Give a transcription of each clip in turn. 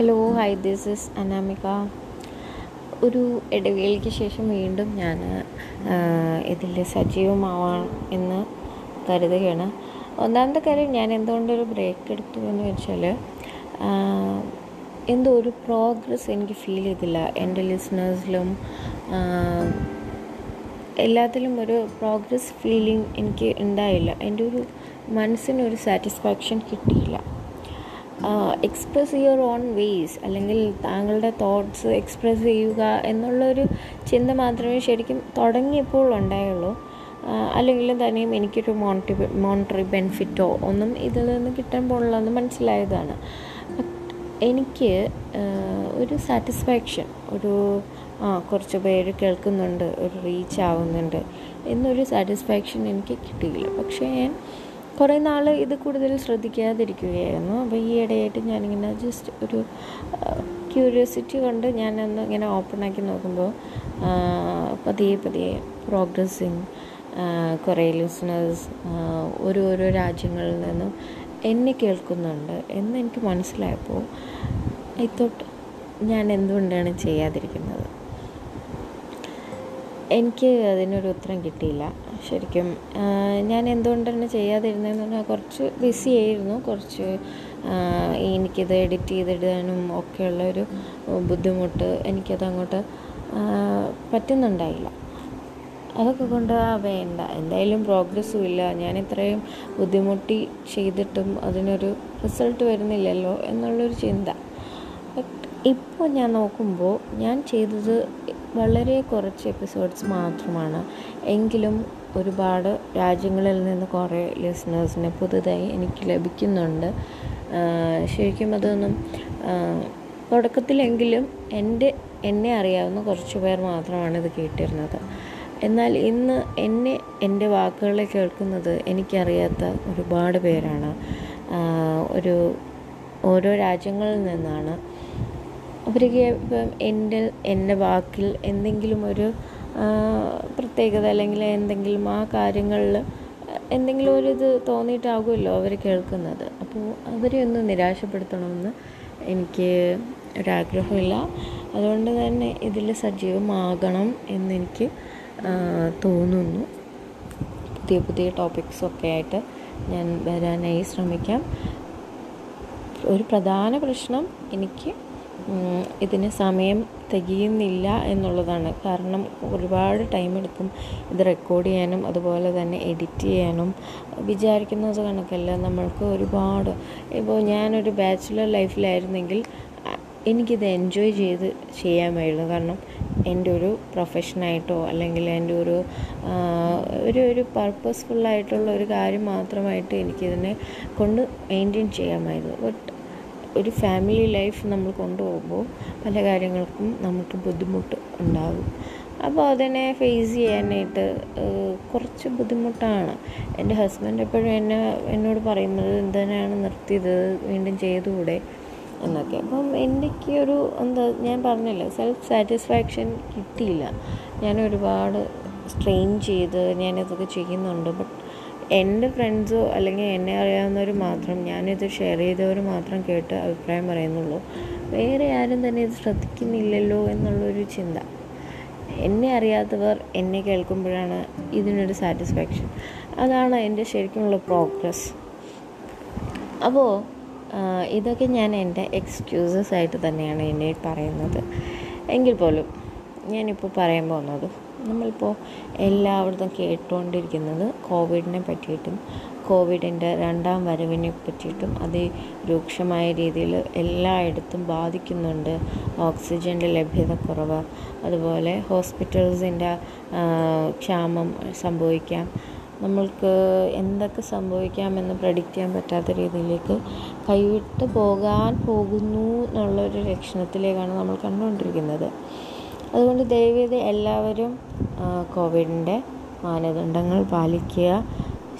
Hello hi this is Anamika ഒരു ഇടവേളയ്ക്ക് ശേഷം വീണ്ടും ഞാൻ ഇതിൽ സജീവമാവാം എന്ന് കരുതുകയാണ്. ഒന്നാമത്തെ കാര്യം ഞാൻ എന്തുകൊണ്ടൊരു ബ്രേക്ക് എടുത്തു എന്ന് വെച്ചാൽ എന്തോ ഒരു പ്രോഗ്രസ് എനിക്ക് ഫീൽ ചെയ്തില്ല. എന്റെ ലിസണേഴ്സിലും എല്ലാത്തിലും ഒരു പ്രോഗ്രസ് ഫീലിംഗ് എനിക്ക് ഉണ്ടായില്ല. എന്റെ ഒരു മനസ്സിനൊരു സാറ്റിസ്ഫാക്ഷൻ കിട്ടിയില്ല. എക്സ്പ്രസ് യുവർ ഓൺ വേസ് അല്ലെങ്കിൽ താങ്കളുടെ തോട്ട്സ് എക്സ്പ്രസ് ചെയ്യുക എന്നുള്ളൊരു ചിന്ത മാത്രമേ ശരിക്കും തുടങ്ങിയപ്പോൾ ഉണ്ടായുള്ളൂ. അല്ലെങ്കിൽ തന്നെയും എനിക്കൊരു മോണിറ്റി മോണിറ്ററി ബെനിഫിറ്റോ ഒന്നും ഇതിൽ നിന്ന് കിട്ടാൻ പോകണില്ലെന്ന് മനസ്സിലായതാണ്. എനിക്ക് ഒരു സാറ്റിസ്ഫാക്ഷൻ ഒരു ആ കുറച്ച് പേര് കേൾക്കുന്നുണ്ട് ഒരു റീച്ച് ആവുന്നുണ്ട് എന്നൊരു സാറ്റിസ്ഫാക്ഷൻ എനിക്ക് കിട്ടിയില്ല. പക്ഷേ ഞാൻ കുറേ നാൾ ഇത് കൂടുതൽ ശ്രദ്ധിക്കാതിരിക്കുകയായിരുന്നു. അപ്പോൾ ഈ ഇടയായിട്ട് ഞാനിങ്ങനെ ജസ്റ്റ് ഒരു ക്യൂരിയോസിറ്റി കൊണ്ട് ഞാനൊന്ന് ഇങ്ങനെ ഓപ്പൺ ആക്കി നോക്കുമ്പോൾ പതിയെ പതിയെ പ്രോഗ്രസ്സിങ് കുറേ ലിസണേഴ്സ് ഓരോ ഓരോ രാജ്യങ്ങളിൽ നിന്നും എന്നെ കേൾക്കുന്നുണ്ട് എന്ന് എനിക്ക് മനസ്സിലായപ്പോൾ ഐ തോട്ട് ഞാൻ എന്തുകൊണ്ടാണ് ചെയ്യാതിരിക്കുന്നത്? എനിക്ക് അതിനൊരു ഉത്തരം കിട്ടിയില്ല. ശരിക്കും. ഞാൻ എന്തുകൊണ്ടാണ് ചെയ്യാതിരുന്നതെന്ന് പറഞ്ഞാൽ കുറച്ച് ബിസി ആയിരുന്നു. കുറച്ച് എനിക്കിത് എഡിറ്റ് ചെയ്തിടാനും ഒക്കെയുള്ള ഒരു ബുദ്ധിമുട്ട് എനിക്കത് അങ്ങോട്ട് പറ്റുന്നുണ്ടായില്ല. അതൊക്കെ കൊണ്ട് വേണ്ട. എന്തായാലും പ്രോഗ്രസ്സും ഇല്ല. ഞാൻ ഇത്രയും ബുദ്ധിമുട്ടി ചെയ്തിട്ടും അതിനൊരു റിസൾട്ട് വരുന്നില്ലല്ലോ എന്നുള്ളൊരു ചിന്ത. ബട്ട് ഇപ്പോൾ ഞാൻ നോക്കുമ്പോൾ ഞാൻ ചെയ്തത് വളരെ കുറച്ച് എപ്പിസോഡ്സ് മാത്രമാണ്. എങ്കിലും ഒരുപാട് രാജ്യങ്ങളിൽ നിന്ന് കുറേ ലിസണേഴ്സിനെ പുതുതായി എനിക്ക് ലഭിക്കുന്നുണ്ട്. ശരിക്കും അതൊന്നും തുടക്കത്തിലെങ്കിലും എന്റെ എന്നെ അറിയാവുന്ന കുറച്ച് പേർ മാത്രമാണ് ഇത് കേട്ടിരുന്നത്. എന്നാൽ ഇന്ന് എന്നെ എന്റെ വാക്കുകളെ കേൾക്കുന്നത് എനിക്കറിയാത്ത ഒരുപാട് പേരാണ്. ഒരു ഓരോ രാജ്യങ്ങളിൽ നിന്നാണ്. അവർക്ക് ഇപ്പം എന്റെ എന്റെ വാക്കിൽ എന്തെങ്കിലും ഒരു പ്രത്യേകത അല്ലെങ്കിൽ എന്തെങ്കിലും ആ കാര്യങ്ങളിൽ എന്തെങ്കിലും ഒരു ഇത് തോന്നിയിട്ടാകുമല്ലോ അവർ കേൾക്കുന്നത്. അപ്പോൾ അവരെ ഒന്ന് നിരാശപ്പെടുത്തണമെന്ന് എനിക്ക് ഒരാഗ്രഹമില്ല. അതുകൊണ്ട് തന്നെ ഇതിൽ സജീവമാകണം എന്നെനിക്ക് തോന്നുന്നു. പുതിയ പുതിയ ടോപ്പിക്സൊക്കെ ആയിട്ട് ഞാൻ വരാനായി ശ്രമിക്കാം. ഒരു പ്രധാന പ്രശ്നം എനിക്ക് ഇതിന് സമയം തികയുന്നില്ല എന്നുള്ളതാണ്. കാരണം ഒരുപാട് ടൈം എടുക്കും ഇത് റെക്കോർഡ് ചെയ്യാനും അതുപോലെ തന്നെ എഡിറ്റ് ചെയ്യാനും. വിചാരിക്കുന്നത് കണക്കല്ല നമ്മൾക്ക് ഒരുപാട്. ഇപ്പോൾ ഞാനൊരു ബാച്ചിലർ ലൈഫിലായിരുന്നെങ്കിൽ എനിക്കിത് എൻജോയ് ചെയ്ത് ചെയ്യാമായിരുന്നു. കാരണം എന്റെ ഒരു പ്രൊഫഷനായിട്ടോ അല്ലെങ്കിൽ എന്റെ ഒരു ഒരു ഒരു പർപ്പസ്ഫുള്ളായിട്ടുള്ള ഒരു കാര്യം മാത്രമായിട്ട് എനിക്കിതിനെ കൊണ്ട് മെയിന്റെയിൻ ചെയ്യാമായിരുന്നു. ബട്ട് ഒരു ഫാമിലി ലൈഫ് നമ്മൾ കൊണ്ടുപോകുമ്പോൾ പല കാര്യങ്ങൾക്കും നമുക്ക് ബുദ്ധിമുട്ട് ഉണ്ടാകും. അപ്പോൾ അതിനെ ഫേസ് ചെയ്യാനായിട്ട് കുറച്ച് ബുദ്ധിമുട്ടാണ്. എന്റെ ഹസ്ബൻഡ് എപ്പോഴും എന്നെ എന്നോട് പറയുന്നത് എന്തിനാണ് നിർത്തിയത്? വീണ്ടും ചെയ്തുകൂടെ? എന്നൊക്കെ. അപ്പം എനിക്ക് ഒരു എന്താ ഞാൻ പറഞ്ഞല്ലോ സെൽഫ് സാറ്റിസ്ഫാക്ഷൻ കിട്ടിയില്ല. ഞാൻ ഒരുപാട് സ്ട്രെയിൻ ചെയ്ത് ഞാനിതൊക്കെ ചെയ്യുന്നുണ്ട്. ബട്ട് എന്റെ ഫ്രണ്ട്സോ അല്ലെങ്കിൽ എന്നെ അറിയാവുന്നവർ മാത്രം ഞാനിത് ഷെയർ ചെയ്തവർ മാത്രം കേട്ട് അഭിപ്രായം പറയുന്നുള്ളൂ. വേറെ ആരും തന്നെ ഇത് ശ്രദ്ധിക്കുന്നില്ലല്ലോ എന്നുള്ളൊരു ചിന്ത. എന്നെ അറിയാത്തവർ എന്നെ കേൾക്കുമ്പോഴാണ് ഇതിനൊരു സാറ്റിസ്ഫാക്ഷൻ അതാണ് എന്റെ ശരിക്കുമുള്ള പ്രോഗ്രസ് അപ്പോൾ ഇതൊക്കെ ഞാൻ എന്റെ എക്സ്ക്യൂസസ് ആയിട്ട് തന്നെയാണ് എന്നെ പറയുന്നത്. എങ്കിൽ പോലും ഞാനിപ്പോൾ പറയാൻ പോകുന്നത് നമ്മളിപ്പോൾ എല്ലായിടത്തും കേട്ടുകൊണ്ടിരിക്കുന്നത് കോവിഡിനെ പറ്റിയിട്ടും കോവിഡിന്റെ രണ്ടാം വരവിനെ പറ്റിയിട്ടും അത് രൂക്ഷമായ രീതിയിൽ എല്ലായിടത്തും ബാധിക്കുന്നുണ്ട്. ഓക്സിജന്റെ ലഭ്യത കുറവ് അതുപോലെ ഹോസ്പിറ്റൽസിന്റെ ക്ഷാമം സംഭവിക്കാം. നമ്മൾക്ക് എന്തൊക്കെ സംഭവിക്കാമെന്ന് പ്രഡിക്റ്റ് ചെയ്യാൻ പറ്റാത്ത രീതിയിലേക്ക് കൈവിട്ട് പോകാൻ പോകുന്നു എന്നുള്ളൊരു ലക്ഷണത്തിലേക്കാണ് നമ്മൾ കണ്ടുകൊണ്ടിരിക്കുന്നത്. അതുകൊണ്ട് ദയവേത് എല്ലാവരും കോവിഡിന്റെ മാനദണ്ഡങ്ങൾ പാലിക്കുക.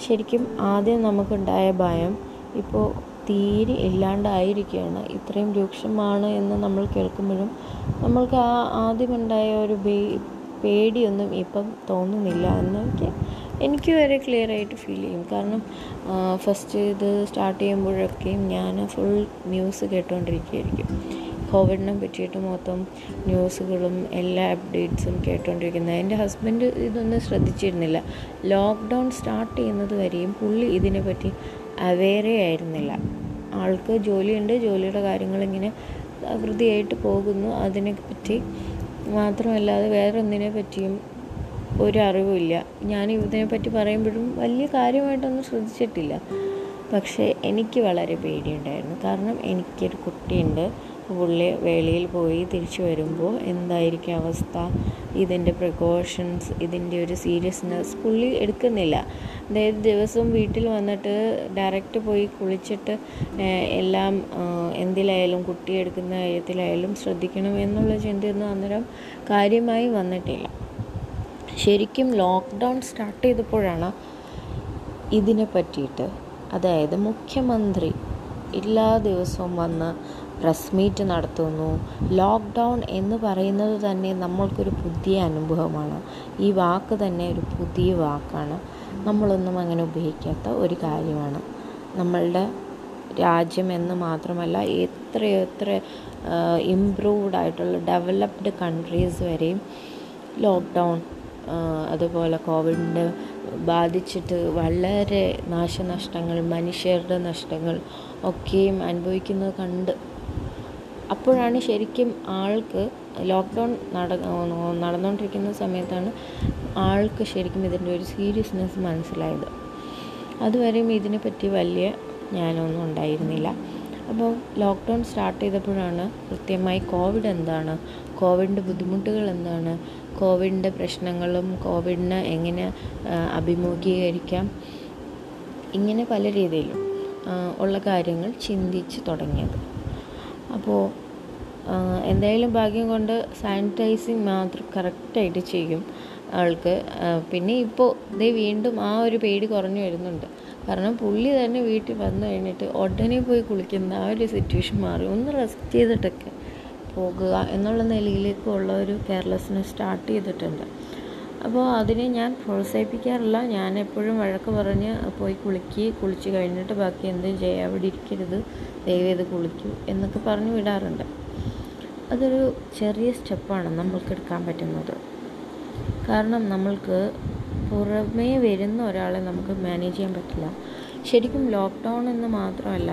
ശരിക്കും ആദ്യം നമുക്കുണ്ടായ ഭയം ഇപ്പോൾ തീരെ ഇല്ലാണ്ടായിരിക്കുകയാണ്. ഇത്രയും രൂക്ഷമാണ് എന്ന് നമ്മൾ കേൾക്കുമ്പോഴും നമ്മൾക്ക് ആ ആദ്യമുണ്ടായ ഒരു പേടിയൊന്നും ഇപ്പം തോന്നുന്നില്ല എന്നൊക്കെ എനിക്ക് വരെ ക്ലിയർ ആയിട്ട് ഫീൽ ചെയ്യും. കാരണം ഫസ്റ്റ് ഇത് സ്റ്റാർട്ട് ചെയ്യുമ്പോഴൊക്കെയും ഞാൻ ഫുൾ ന്യൂസ് കേട്ടുകൊണ്ടിരിക്കുകയായിരിക്കും കോവിഡിനെ പറ്റിയിട്ട് മൊത്തം ന്യൂസുകളും എല്ലാ അപ്ഡേറ്റ്സും കേട്ടുകൊണ്ടിരിക്കുന്നത് എന്റെ ഹസ്ബൻഡ് ഇതൊന്നും ശ്രദ്ധിച്ചിരുന്നില്ല. ലോക്ക്ഡൗൺ സ്റ്റാർട്ട് ചെയ്യുന്നത് വരെയും പുള്ളി ഇതിനെപ്പറ്റി അവെയറേ ആയിരുന്നില്ല. ആൾക്ക് ജോലിയുണ്ട്. ജോലിയുടെ കാര്യങ്ങളിങ്ങനെ അകൃതിയായിട്ട് പോകുന്നു. അതിനെപ്പറ്റി മാത്രമല്ലാതെ വേറെ ഒന്നിനെ പറ്റിയും ഒരറിവുമില്ല ഞാൻ ഇതിനെപ്പറ്റി പറയുമ്പോഴും വലിയ കാര്യമായിട്ടൊന്നും ശ്രദ്ധിച്ചിട്ടില്ല. പക്ഷേ എനിക്ക് വളരെ പേടിയുണ്ടായിരുന്നു. കാരണം എനിക്കൊരു കുട്ടിയുണ്ട്. പുള്ളി വെളിയിൽ പോയി തിരിച്ചു വരുമ്പോൾ എന്തായിരിക്കും അവസ്ഥ? ഇതിന്റെ പ്രിക്കോഷൻസ് ഇതിന്റെ ഒരു സീരിയസ്നെസ് പുള്ളി എടുക്കുന്നില്ല. അതായത് ദിവസവും വീട്ടിൽ വന്നിട്ട് ഡയറക്റ്റ് പോയി കുളിച്ചിട്ട് എല്ലാം എന്തിലായാലും കുട്ടി എടുക്കുന്ന കാര്യത്തിലായാലും ശ്രദ്ധിക്കണം എന്നുള്ള ചിന്തയൊന്നും അന്നേരം കാര്യമായി വന്നിട്ടില്ല. ശരിക്കും ലോക്ക്ഡൗൺ സ്റ്റാർട്ട് ചെയ്തപ്പോഴാണ് ഇതിനെ പറ്റിയിട്ട് അതായത് മുഖ്യമന്ത്രി എല്ലാ ദിവസവും വന്ന് പ്രസ് മീറ്റ് നടത്തുന്നു. ലോക്ക്ഡൗൺ എന്ന് പറയുന്നത് തന്നെ നമ്മൾക്കൊരു പുതിയ അനുഭവമാണ്. ഈ വാക്ക് തന്നെ ഒരു പുതിയ വാക്കാണ്. നമ്മളൊന്നും അങ്ങനെ ഉപയോഗിക്കാത്ത ഒരു കാര്യമാണ്. നമ്മളുടെ രാജ്യം എന്ന് മാത്രമല്ല എത്ര എത്ര ഇംപ്രൂവ്ഡ് ആയിട്ടുള്ള ഡെവലപ്ഡ് കൺട്രീസ് വരെയും ലോക്ക്ഡൗൺ അതുപോലെ കോവിഡിന്റെ ബാധിച്ചിട്ട് വളരെ നാശനഷ്ടങ്ങൾ മനുഷ്യരുടെ നഷ്ടങ്ങൾ ഒക്കെയും അനുഭവിക്കുന്നത് കണ്ട് അപ്പോഴാണ് ശരിക്കും ആൾക്ക് ലോക്ക്ഡൗൺ നട നടന്നുകൊണ്ടിരിക്കുന്ന സമയത്താണ് ആൾക്ക് ശരിക്കും ഇതിന്റെ ഒരു സീരിയസ്നെസ് മനസ്സിലായത്. അതുവരെയും ഇതിനെപ്പറ്റി വലിയ ജ്ഞാനമൊന്നും ഉണ്ടായിരുന്നില്ല. അപ്പോൾ ലോക്ക്ഡൗൺ സ്റ്റാർട്ട് ചെയ്തപ്പോഴാണ് കൃത്യമായി കോവിഡ് എന്താണ് കോവിഡിന്റെ ബുദ്ധിമുട്ടുകൾ എന്താണ് കോവിഡിന്റെ പ്രശ്നങ്ങളും കോവിഡിനെ എങ്ങനെ അഭിമുഖീകരിക്കാം ഇങ്ങനെ പല രീതിയിലും ഉള്ള കാര്യങ്ങൾ ചിന്തിച്ച് തുടങ്ങിയത്. അപ്പോൾ എന്തായാലും ഭാഗ്യം കൊണ്ട് സാനിറ്റൈസിങ് മാത്രം കറക്റ്റായിട്ട് ചെയ്യും ആൾക്ക്. പിന്നെ ഇപ്പോൾ ഇതേ വീണ്ടും ആ ഒരു പേടി കുറഞ്ഞു വരുന്നുണ്ട്. കാരണം പുള്ളി തന്നെ വീട്ടിൽ വന്നു കഴിഞ്ഞിട്ട് ഉടനെ പോയി കുളിക്കുന്ന ആ ഒരു സിറ്റുവേഷൻ മാറി. ഒന്ന് റെസ്റ്റ് ചെയ്തിട്ടൊക്കെ പോകുക എന്നുള്ള നിലയിലേക്കുള്ള ഒരു കെയർലെസ്നെസ് സ്റ്റാർട്ട് ചെയ്തിട്ടുണ്ട്. അപ്പോൾ അതിനെ ഞാൻ പ്രോത്സാഹിപ്പിക്കാറില്ല. ഞാൻ എപ്പോഴും വഴക്ക് പറഞ്ഞ് പോയി കുളിക്ക് കുളിച്ച് കഴിഞ്ഞിട്ട് ബാക്കി എന്തും ചെയ്യുക അവിടെ ഇരിക്കരുത് ദയവേത് കുളിക്കൂ എന്നൊക്കെ പറഞ്ഞു വിടാറുണ്ട്. അതൊരു ചെറിയ സ്റ്റെപ്പാണ് നമ്മൾക്ക് എടുക്കാൻ പറ്റുന്നത്. കാരണം നമ്മൾക്ക് പുറമേ വരുന്ന ഒരാളെ നമുക്ക് മാനേജ് ചെയ്യാൻ പറ്റില്ല. ശരിക്കും ലോക്ക്ഡൗൺ എന്ന് മാത്രമല്ല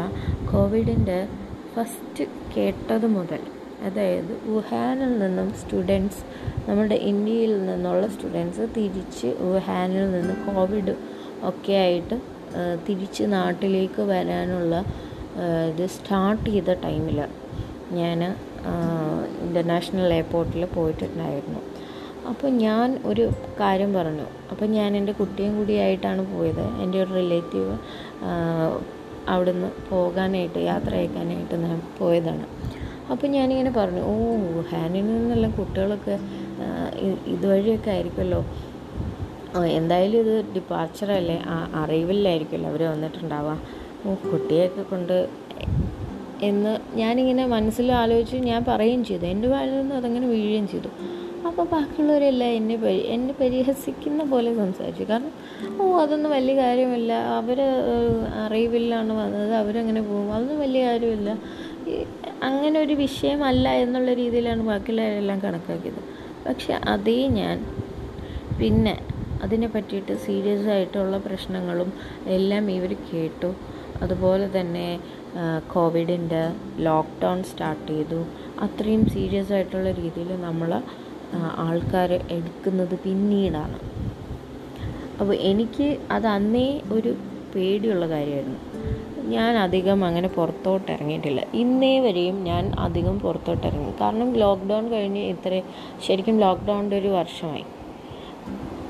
കോവിഡിന്റെ ഫസ്റ്റ് കേട്ടത് മുതൽ അതായത് വുഹാനിൽ നിന്നും സ്റ്റുഡൻസ് നമ്മുടെ ഇന്ത്യയിൽ നിന്നുള്ള സ്റ്റുഡൻസ് തിരിച്ച് വുഹാനിൽ നിന്ന് കോവിഡ് ഒക്കെ ആയിട്ട് തിരിച്ച് നാട്ടിലേക്ക് വരാനുള്ള ഇത് സ്റ്റാർട്ട് ചെയ്ത ടൈമിൽ ഞാൻ ഇന്റർനാഷണൽ എയർപോർട്ടിൽ പോയിട്ടുണ്ടായിരുന്നു. അപ്പോൾ ഞാൻ ഒരു കാര്യം പറഞ്ഞു. അപ്പോൾ ഞാൻ എന്റെ കുട്ടിയും കൂടിയായിട്ടാണ് പോയത്. എന്റെ ഒരു റിലേറ്റീവ് അവിടുന്ന് പോകാനായിട്ട് യാത്ര അയക്കാനായിട്ട് ഞാൻ പോയതാണ്. അപ്പോൾ ഞാനിങ്ങനെ പറഞ്ഞു ഓ ഹാനിൽ നിന്നെല്ലാം കുട്ടികളൊക്കെ ഇതുവഴിയൊക്കെ ആയിരിക്കുമല്ലോ. എന്തായാലും ഇത് ഡിപ്പാർച്ചറല്ലേ അറിവില്ലായിരിക്കുമല്ലോ അവർ വന്നിട്ടുണ്ടാവുക. ഓ കുട്ടിയൊക്കെ കൊണ്ട് എന്ന് ഞാനിങ്ങനെ മനസ്സിൽ ആലോചിച്ച് ഞാൻ പറയുകയും ചെയ്തു. എന്റെ വായിൽ നിന്ന് അതങ്ങനെ വീഴുകയും ചെയ്തു. അപ്പോൾ ബാക്കിയുള്ളവരെല്ലാം എന്നെ പരി എന്നെ പരിഹസിക്കുന്ന പോലെ സംസാരിച്ചു. കാരണം ഓ അതൊന്നും വലിയ കാര്യമില്ല. അവർ അറിവില്ലാണ് വന്നത്. അവരങ്ങനെ പോകും. അതൊന്നും വലിയ കാര്യമില്ല. അങ്ങനെ ഒരു വിഷയമല്ല എന്നുള്ള രീതിയിലാണ് ബാക്കിയുള്ളവരെല്ലാം കണക്കാക്കിയത്. പക്ഷെ അതേ ഞാൻ പിന്നെ അതിനെ പറ്റിയിട്ട് സീരിയസ് ആയിട്ടുള്ള പ്രശ്നങ്ങളും എല്ലാം ഇവർ കേട്ടു. അതുപോലെ തന്നെ കോവിഡിന്റെ ലോക്ക്ഡൗൺ സ്റ്റാർട്ട് ചെയ്തു. അത്രയും സീരിയസ് ആയിട്ടുള്ള രീതിയിൽ നമ്മൾ ആൾക്കാരെ എടുക്കുന്നത് പിന്നീടാണ്. അപ്പോൾ എനിക്ക് അത് അന്നേ ഒരു പേടിയുള്ള കാര്യമായിരുന്നു. ഞാൻ അധികം അങ്ങനെ പുറത്തോട്ട് ഇറങ്ങിയിട്ടില്ല ഇന്നേ വരെയും ഞാൻ അധികം പുറത്തോട്ട് ഇറങ്ങി കാരണം ലോക്ക്ഡൗൺ കഴിഞ്ഞ് ഇത്ര ശരിക്കും ലോക്ക്ഡൗണിന്റെ ഒരു വർഷമായി.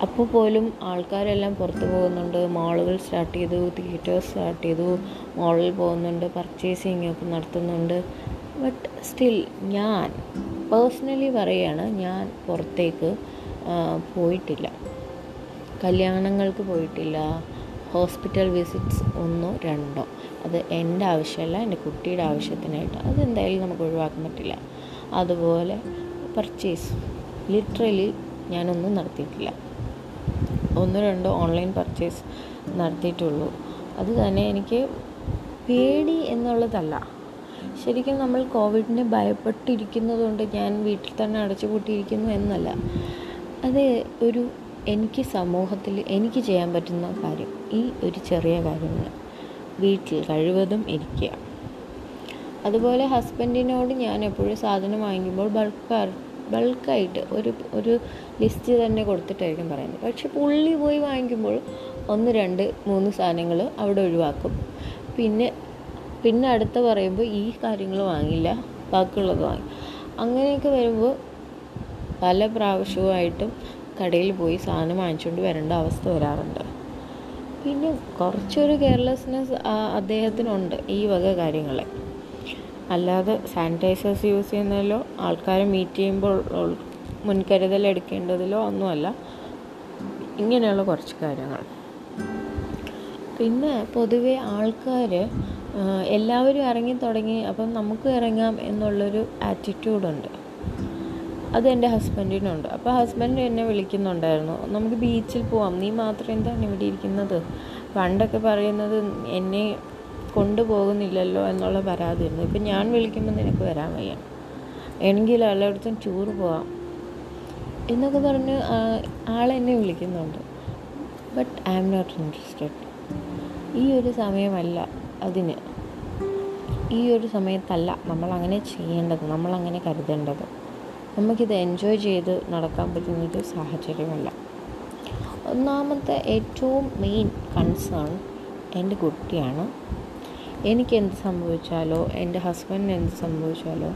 അപ്പോൾ പോലും ആൾക്കാരെല്ലാം പുറത്ത് പോകുന്നുണ്ട്. മാളുകൾ സ്റ്റാർട്ട് ചെയ്തു തിയേറ്റേഴ്സ് സ്റ്റാർട്ട് ചെയ്തു മാളിൽ പോകുന്നുണ്ട് പർച്ചേസിങ് ഒക്കെ നടത്തുന്നുണ്ട്. ബട്ട് സ്റ്റിൽ ഞാൻ പേഴ്സണലി പറയുകയാണ് ഞാൻ പുറത്തേക്ക് പോയിട്ടില്ല. കല്യാണങ്ങൾക്ക് പോയിട്ടില്ല. ഹോസ്പിറ്റൽ വിസിറ്റ്സ് ഒന്നോ രണ്ടോ. അത് എന്റെ ആവശ്യമല്ല എന്റെ കുട്ടിയുടെ ആവശ്യത്തിനായിട്ട്. അതെന്തായാലും നമുക്ക് ഒഴിവാക്കാൻ പറ്റില്ല. അതുപോലെ പർച്ചേസ് ലിറ്ററലി ഞാനൊന്നും നടത്തിയിട്ടില്ല. ഒന്നോ രണ്ടോ ഓൺലൈൻ പർച്ചേസ് നടത്തിയിട്ടുള്ളൂ. അത് തന്നെ എനിക്ക് പേടി എന്നുള്ളതല്ല. ശരിക്കും നമ്മൾ കോവിഡിനെ ഭയപ്പെട്ടിരിക്കുന്നത് കൊണ്ട് ഞാൻ വീട്ടിൽ തന്നെ അടച്ചു പൂട്ടിയിരിക്കുന്നു എന്നല്ല. അത് ഒരു എനിക്ക് സമൂഹത്തിൽ എനിക്ക് ചെയ്യാൻ പറ്റുന്ന കാര്യം. ഈ ഒരു ചെറിയ കാര്യങ്ങൾ. വീട്ടിൽ കഴിവതും ഇരിക്കുക. അതുപോലെ ഹസ്ബൻഡിനോട് ഞാൻ എപ്പോഴും സാധനം വാങ്ങിക്കുമ്പോൾ ബൾക്ക് ബൾക്കായിട്ട് ഒരു ഒരു ലിസ്റ്റ് തന്നെ കൊടുത്തിട്ടായിരിക്കും പറയുന്നത്. പക്ഷെ പുള്ളി പോയി വാങ്ങിക്കുമ്പോൾ ഒന്ന് രണ്ട് മൂന്ന് സാധനങ്ങൾ അവിടെ ഒഴിവാക്കും. പിന്നെ പിന്നെ അടുത്ത പറയുമ്പോൾ ഈ കാര്യങ്ങൾ വാങ്ങില്ല ബാക്കിയുള്ളത് വാങ്ങി. അങ്ങനെയൊക്കെ വരുമ്പോൾ പല പ്രാവശ്യവുമായിട്ടും കടയിൽ പോയി സാധനം വാങ്ങിച്ചുകൊണ്ട് വരേണ്ട അവസ്ഥ വരാറുണ്ട്. പിന്നെ കുറച്ചൊരു കെയർലെസ്നെസ് അദ്ദേഹത്തിനുണ്ട് ഈ വക കാര്യങ്ങളെ. അല്ലാതെ സാനിറ്റൈസേഴ്സ് യൂസ് ചെയ്യുന്നതിലോ ആൾക്കാരെ മീറ്റ് ചെയ്യുമ്പോൾ മുൻകരുതൽ എടുക്കേണ്ടതിലോ ഒന്നുമല്ല. ഇങ്ങനെയുള്ള കുറച്ച് കാര്യങ്ങൾ. പിന്നെ പൊതുവെ ആൾക്കാർ എല്ലാവരും ഇറങ്ങി തുടങ്ങി അപ്പം നമുക്ക് ഇറങ്ങാം എന്നുള്ളൊരു ആറ്റിറ്റ്യൂഡുണ്ട് അത് എന്റെ ഹസ്ബൻഡിനുണ്ട്. അപ്പോൾ ഹസ്ബൻഡ് എന്നെ വിളിക്കുന്നുണ്ടായിരുന്നു. നമുക്ക് ബീച്ചിൽ പോവാം. നീ മാത്രം എന്താണ് ഇവിടെ ഇരിക്കുന്നത്? പണ്ടൊക്കെ പറയുന്നത് എന്നെ കൊണ്ടുപോകുന്നില്ലല്ലോ എന്നുള്ള പരാതിയായിരുന്നു. ഇപ്പം ഞാൻ വിളിക്കുമ്പോൾ നിനക്ക് വരാൻ വയ്യ. എങ്കിൽ എല്ലായിടത്തും ടൂർ പോവാം. എന്നൊക്കെ പറഞ്ഞ് ആളെന്നെ വിളിക്കുന്നുണ്ട്. But I am not interested ഈ ഒരു സമയമല്ല അതിന്. ഈ ഒരു സമയത്തല്ല നമ്മൾ അങ്ങനെ ചെയ്യേണ്ടത്. നമ്മൾ അങ്ങനെ കരുതേണ്ടത്. നമുക്കിത് എൻജോയ് ചെയ്ത് നടക്കാൻ പറ്റുന്നൊരു സാഹചര്യമല്ല. ഒന്നാമത്തെ ഏറ്റവും മെയിൻ കൺസേൺ എന്റെ കുട്ടിയാണ്. എനിക്കെന്ത് സംഭവിച്ചാലോ എന്റെ ഹസ്ബൻഡിന് എന്ത് സംഭവിച്ചാലോ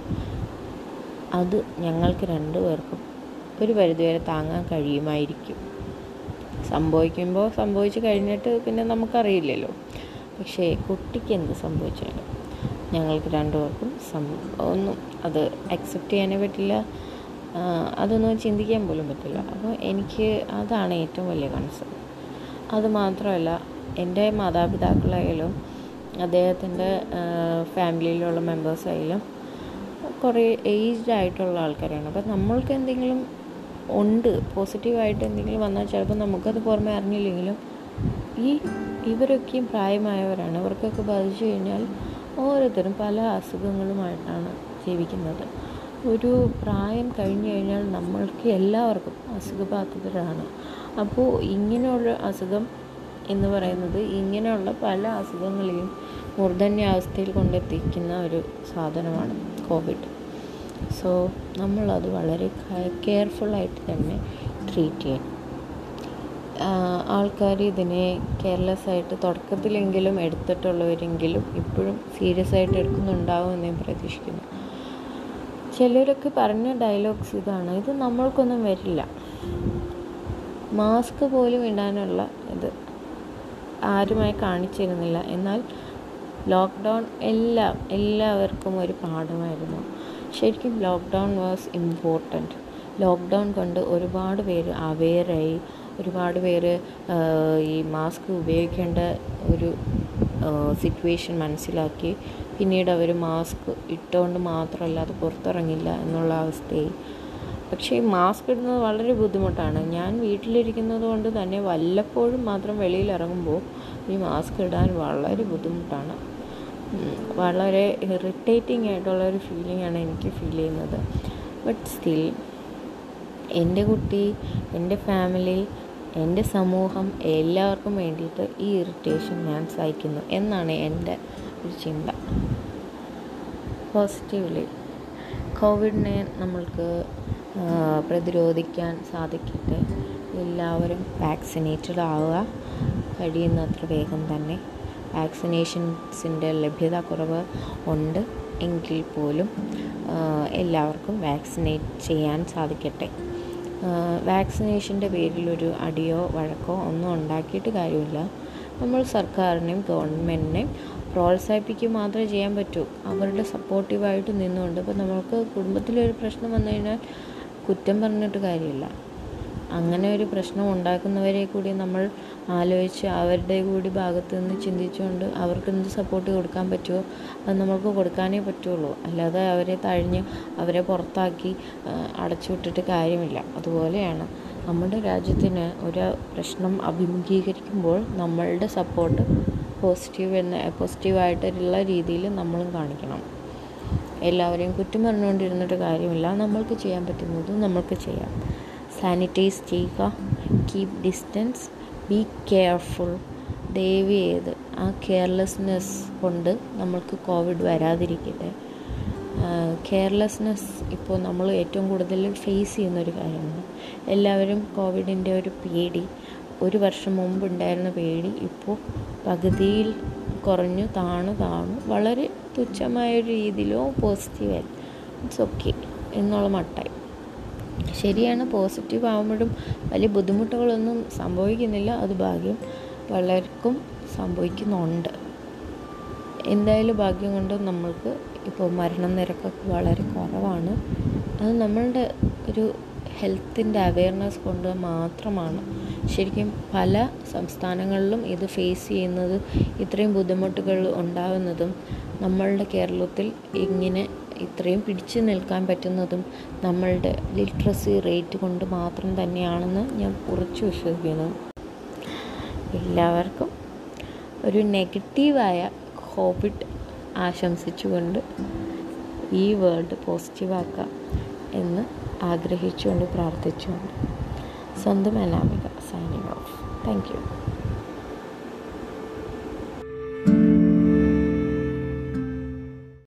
അത് ഞങ്ങൾക്ക് രണ്ടുപേർക്കും ഒരു പരിധിവരെ താങ്ങാൻ കഴിയുമായിരിക്കും. സംഭവിക്കുമ്പോൾ സംഭവിച്ചു കഴിഞ്ഞിട്ട് പിന്നെ നമുക്കറിയില്ലല്ലോ. പക്ഷേ കുട്ടിക്ക് എന്ത് സംഭവിച്ചാലും ഞങ്ങൾക്ക് രണ്ടുപേർക്കും സം ഒന്നും അത് അക്സെപ്റ്റ് ചെയ്യാനേ പറ്റില്ല. അതൊന്നും ചിന്തിക്കാൻ പോലും പറ്റില്ല. അപ്പോൾ എനിക്ക് അതാണ് ഏറ്റവും വലിയ കൺസേൺ അതുമാത്രമല്ല എന്റെ മാതാപിതാക്കളായാലും അദ്ദേഹത്തിന്റെ ഫാമിലിയിലുള്ള മെമ്പേഴ്സായാലും കുറേ ഏജ്ഡ് ആയിട്ടുള്ള ആൾക്കാരാണ്. അപ്പോൾ നമ്മൾക്ക് എന്തെങ്കിലും ഉണ്ട് പോസിറ്റീവായിട്ട് എന്തെങ്കിലും വന്നാൽ ചിലപ്പോൾ നമുക്കത് പുറമെ അറിഞ്ഞില്ലെങ്കിലും ഈ ഇവരൊക്കെയും പ്രായമായവരാണ്. ഇവർക്കൊക്കെ ബാധിച്ചു കഴിഞ്ഞാൽ ഓരോരുത്തരും പല അസുഖങ്ങളുമായിട്ടാണ് ജീവിക്കുന്നത്. ഒരു പ്രായം കഴിഞ്ഞു കഴിഞ്ഞാൽ നമ്മൾക്ക് എല്ലാവർക്കും അസുഖബാധിതരാണ്. അപ്പോൾ ഇങ്ങനെയുള്ള അസുഖം എന്ന് പറയുന്നത് ഇങ്ങനെയുള്ള പല അസുഖങ്ങളെയും മൂർധന്യാവസ്ഥയിൽ കൊണ്ടെത്തിക്കുന്ന ഒരു സാധനമാണ് കോവിഡ്. സോ നമ്മളത് വളരെ കെയർഫുള്ളായിട്ട് തന്നെ ട്രീറ്റ് ചെയ്യണം. ആൾക്കാർ ഇതിനെ കെയർലെസ് ആയിട്ട് തുടക്കത്തിലെങ്കിലും എടുത്തിട്ടുള്ളവരെങ്കിലും ഇപ്പോഴും സീരിയസ് ആയിട്ട് എടുക്കുന്നുണ്ടാവും എന്ന് ഞാൻ പ്രതീക്ഷിക്കുന്നു. ചിലരൊക്കെ പറഞ്ഞ ഡയലോഗ്സ് ഇതാണ്. ഇത് നമ്മൾക്കൊന്നും വരില്ല. മാസ്ക് പോലും ഇടാനുള്ള ഇത് ആരുമായി കാണിച്ചിരുന്നില്ല. എന്നാൽ ലോക്ക്ഡൗൺ എല്ലാം എല്ലാവർക്കും ഒരു പാഠമായിരുന്നു. ശരിക്കും ലോക്ക്ഡൗൺ വാസ് ഇമ്പോർട്ടന്റ് ലോക്ക്ഡൗൺ കൊണ്ട് ഒരുപാട് പേര് അവെയറായി ഒരുപാട് പേര് ഈ മാസ്ക് ഉപയോഗിക്കേണ്ട ഒരു സിറ്റുവേഷൻ മനസ്സിലാക്കി. പിന്നീട് അവർ മാസ്ക് ഇട്ടുകൊണ്ട് മാത്രമല്ല അത് പുറത്തിറങ്ങില്ല എന്നുള്ള അവസ്ഥയായി. പക്ഷേ മാസ്ക് ഇടുന്നത് വളരെ ബുദ്ധിമുട്ടാണ്. ഞാൻ വീട്ടിലിരിക്കുന്നത് കൊണ്ട് തന്നെ വല്ലപ്പോഴും മാത്രം വെളിയിൽ ഇറങ്ങുമ്പോൾ ഈ മാസ്ക് ഇടാൻ വളരെ ബുദ്ധിമുട്ടാണ്. വളരെ ഇറിറ്റേറ്റിംഗ് ആയിട്ടുള്ള ഒരു ഫീലിംഗ് ആണ് എനിക്ക് ഫീൽ ചെയ്യുന്നത്. ബട്ട് സ്റ്റിൽ എന്റെ കുട്ടി എന്റെ ഫാമിലി എന്റെ സമൂഹം എല്ലാവർക്കും വേണ്ടിയിട്ട് ഈ ഇറിറ്റേഷൻ ഞാൻ സഹിക്കുന്നു എന്നാണ് എന്റെ ഒരു ചിന്ത. പോസിറ്റീവ്ലി കോവിഡിനെ നമ്മൾക്ക് പ്രതിരോധിക്കാൻ സാധിക്കട്ടെ. എല്ലാവരും വാക്സിനേറ്റഡ് ആവുക കഴിയുന്നത്ര വേഗം തന്നെ. വാക്സിനേഷൻസിന്റെ ലഭ്യത കുറവ് ഉണ്ട് എങ്കിൽ പോലും എല്ലാവർക്കും വാക്സിനേറ്റ് ചെയ്യാൻ സാധിക്കട്ടെ. വാക്സിനേഷന്റെ പേരിലൊരു അടിയോ വഴക്കോ ഒന്നും ഉണ്ടാക്കിയിട്ട് കാര്യമില്ല. നമ്മൾ സർക്കാരിനെയും ഗവൺമെന്റിനെയും പ്രോത്സാഹിപ്പിക്കുക മാത്രമേ ചെയ്യാൻ പറ്റൂ. അവരുടെ സപ്പോർട്ടീവായിട്ട് നിന്നുകൊണ്ട്. ഇപ്പോൾ നമ്മൾക്ക് കുടുംബത്തിലൊരു പ്രശ്നം വന്നു കഴിഞ്ഞാൽ കുറ്റം പറഞ്ഞിട്ട് കാര്യമില്ല. അങ്ങനെ ഒരു പ്രശ്നം ഉണ്ടാക്കുന്നവരെ കൂടി നമ്മൾ ആലോചിച്ച് അവരുടെ കൂടി ഭാഗത്ത് നിന്ന് ചിന്തിച്ചുകൊണ്ട് അവർക്ക് എന്ത് സപ്പോർട്ട് കൊടുക്കാൻ പറ്റുമോ അത് നമ്മൾക്ക് കൊടുക്കാനേ പറ്റുള്ളൂ. അല്ലാതെ അവരെ തഴിഞ്ഞ് അവരെ പുറത്താക്കി അടച്ചുവിട്ടിട്ട് കാര്യമില്ല. അതുപോലെയാണ് നമ്മുടെ രാജ്യത്തിന് ഒരു പ്രശ്നം അഭിമുഖീകരിക്കുമ്പോൾ നമ്മളുടെ സപ്പോർട്ട് പോസിറ്റീവ് എന്ന പോസിറ്റീവായിട്ടുള്ള രീതിയിൽ നമ്മളും കാണിക്കണം. എല്ലാവരെയും കുറ്റം പറഞ്ഞുകൊണ്ടിരുന്നിട്ട് കാര്യമില്ല. നമ്മൾക്ക് ചെയ്യാൻ പറ്റുന്നതും നമ്മൾക്ക് ചെയ്യാം. സാനിറ്റൈസ് ചെയ്യുക. കീപ് ഡിസ്റ്റൻസ് ബി കെയർഫുൾ ദയവ് ചെയ്ത് ആ കെയർലെസ്നെസ് കൊണ്ട് നമ്മൾക്ക് കോവിഡ് വരാതിരിക്കട്ടെ. കെയർലെസ്നെസ് ഇപ്പോൾ നമ്മൾ ഏറ്റവും കൂടുതൽ ഫേസ് ചെയ്യുന്ന ഒരു കാര്യമാണ്. എല്ലാവരും കോവിഡിന്റെ ഒരു പേടി ഒരു വർഷം മുമ്പ് ഉണ്ടായിരുന്ന പേടി ഇപ്പോൾ പകുതിയിൽ കുറഞ്ഞു താണു താണു വളരെ തുച്ഛമായ രീതിയിലോ പോസിറ്റീവായി ഇറ്റ്സ് ഓക്കെ എന്നുള്ള മട്ടായി. ശരിയാണ് പോസിറ്റീവ് ആകുമ്പോഴും വലിയ ബുദ്ധിമുട്ടുകളൊന്നും സംഭവിക്കുന്നില്ല. അത് ഭാഗ്യം പലർക്കും സംഭവിക്കുന്നുണ്ട്. എന്തായാലും ഭാഗ്യം കൊണ്ട് നമ്മൾക്ക് ഇപ്പോൾ മരണനിരക്കൊക്കെ വളരെ കുറവാണ്. അത് നമ്മളുടെ ഒരു ഹെൽത്തിന്റെ അവയർനെസ് കൊണ്ട് മാത്രമാണ്. ശരിക്കും പല സംസ്ഥാനങ്ങളിലും ഇത് ഫേസ് ചെയ്യുന്നത് ഇത്രയും ബുദ്ധിമുട്ടുകൾ ഉണ്ടാകുന്നതും നമ്മളുടെ കേരളത്തിൽ ഇങ്ങനെ ഇത്രയും പിടിച്ചു നിൽക്കാൻ പറ്റുന്നതും നമ്മളുടെ ലിറ്ററസി റേറ്റ് കൊണ്ട് മാത്രം തന്നെയാണെന്ന് ഞാൻ ഉറച്ചു വിശ്വസിക്കുന്നു. എല്ലാവർക്കും ഒരു നെഗറ്റീവായ കോവിഡ് ആശംസിച്ചുകൊണ്ട് ഈ വേൾഡ് പോസിറ്റീവാക്കാം എന്ന് ആഗ്രഹിച്ചുകൊണ്ട് പ്രാർത്ഥിച്ചുകൊണ്ട് സ്വന്തം അനാമിക Thank you.